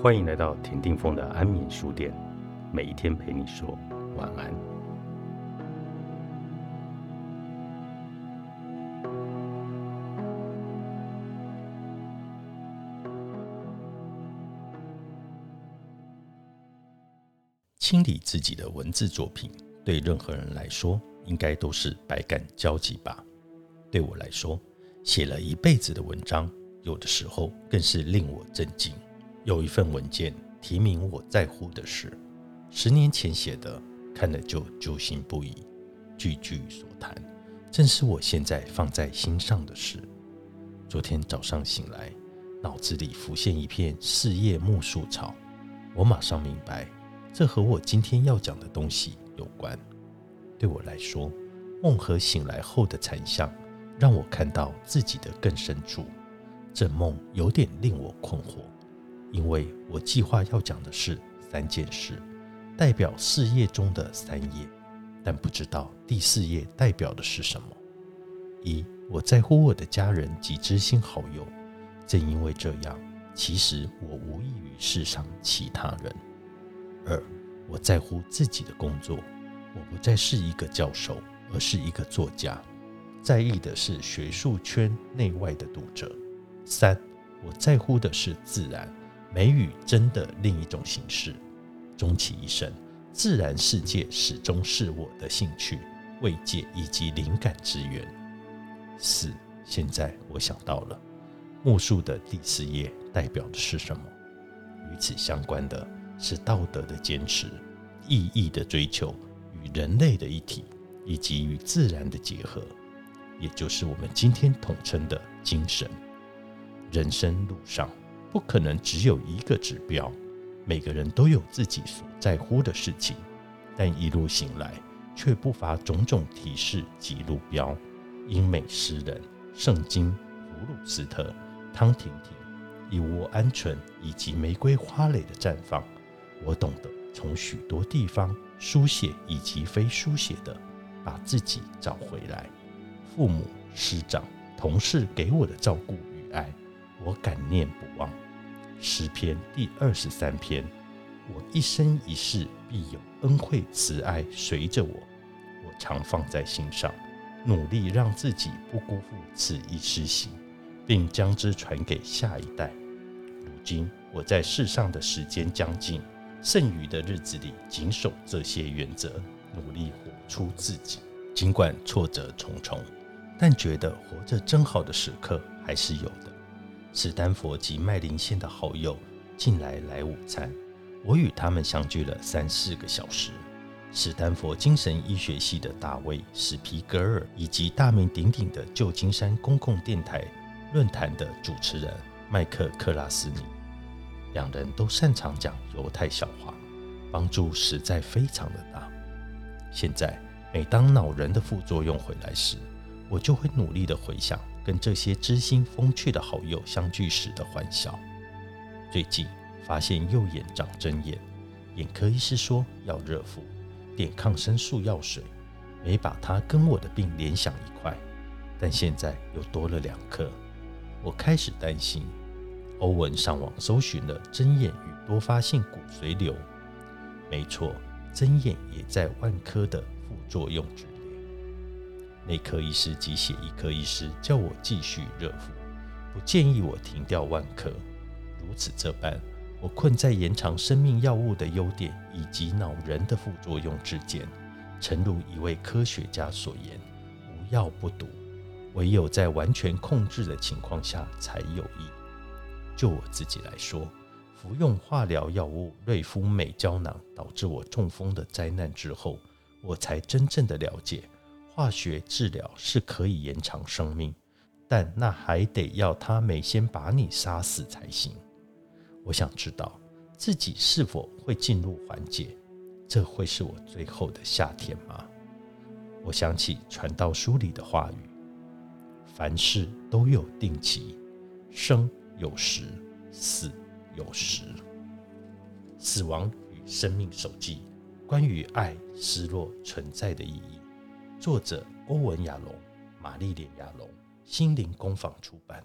欢迎来到田定峰的安眠书店，每一天陪你说晚安。清理自己的文字作品，对任何人来说，应该都是百感交集吧。对我来说，写了一辈子的文章，有的时候更是令我震惊。有一份文件提名我在乎的事，十年前写的，看了就揪心不已，句句所谈，正是我现在放在心上的事。昨天早上醒来，脑子里浮现一片四叶木树草，我马上明白，这和我今天要讲的东西有关。对我来说，梦和醒来后的残像，让我看到自己的更深处。这梦有点令我困惑。因为我计划要讲的是三件事，代表四页中的三页，但不知道第四页代表的是什么。一，我在乎我的家人及知心好友，正因为这样，其实我无异于世上其他人。二，我在乎自己的工作，我不再是一个教授，而是一个作家，在意的是学术圈内外的读者。三，我在乎的是自然。美与真的另一种形式，终其一生，自然世界始终是我的兴趣、慰藉以及灵感之源。四，现在我想到了，木树的第四页代表的是什么？与此相关的是道德的坚持、意义的追求与人类的一体，以及与自然的结合，也就是我们今天统称的精神。人生路上。不可能只有一个指标，每个人都有自己所在乎的事情，但一路醒来，却不乏种种提示及路标。英美诗人、圣经、普鲁斯特、汤婷婷、一窝鹌鹑以及玫瑰花蕾的绽放，我懂得从许多地方书写以及非书写的，把自己找回来。父母、师长、同事给我的照顾与爱。我感念不忘，诗篇第二十三篇。我一生一世必有恩惠慈爱随着我，我常放在心上，努力让自己不辜负此一施行，并将之传给下一代。如今我在世上的时间将近，剩余的日子里谨守这些原则，努力活出自己。尽管挫折重重，但觉得活着真好的时刻还是有的。史丹佛及麦林县的好友进来来午餐，我与他们相聚了三四个小时。史丹佛精神医学系的大卫·史皮格尔，以及大名鼎鼎的旧金山公共电台论坛的主持人麦克·克拉斯尼，两人都擅长讲犹太笑话，帮助实在非常的大。现在，每当恼人的副作用回来时，我就会努力的回想。跟这些知心风趣的好友相聚时的欢笑。最近发现右眼长针眼，眼科医师说要热敷，点抗生素药水，没把它跟我的病联想一块，但现在又多了两颗，我开始担心。欧文上网搜寻了针眼与多发性骨髓瘤，没错，针眼也在万科的副作用之。内科医师及血液科医师叫我继续热敷，不建议我停掉万科。如此这般，我困在延长生命药物的优点以及恼人的副作用之间。诚如一位科学家所言：“无药不毒，唯有在完全控制的情况下才有益。”就我自己来说，服用化疗药物瑞夫美胶囊导致我中风的灾难之后，我才真正的了解。化学治疗是可以延长生命，但那还得要他没先把你杀死才行。我想知道自己是否会进入缓解，这会是我最后的夏天吗？我想起传道书里的话语：凡事都有定期，生有时，死有时。死亡与生命手记，关于爱、失落、存在的意义。作者欧文·亚龙、玛丽莲·亚龙，心灵工坊出版。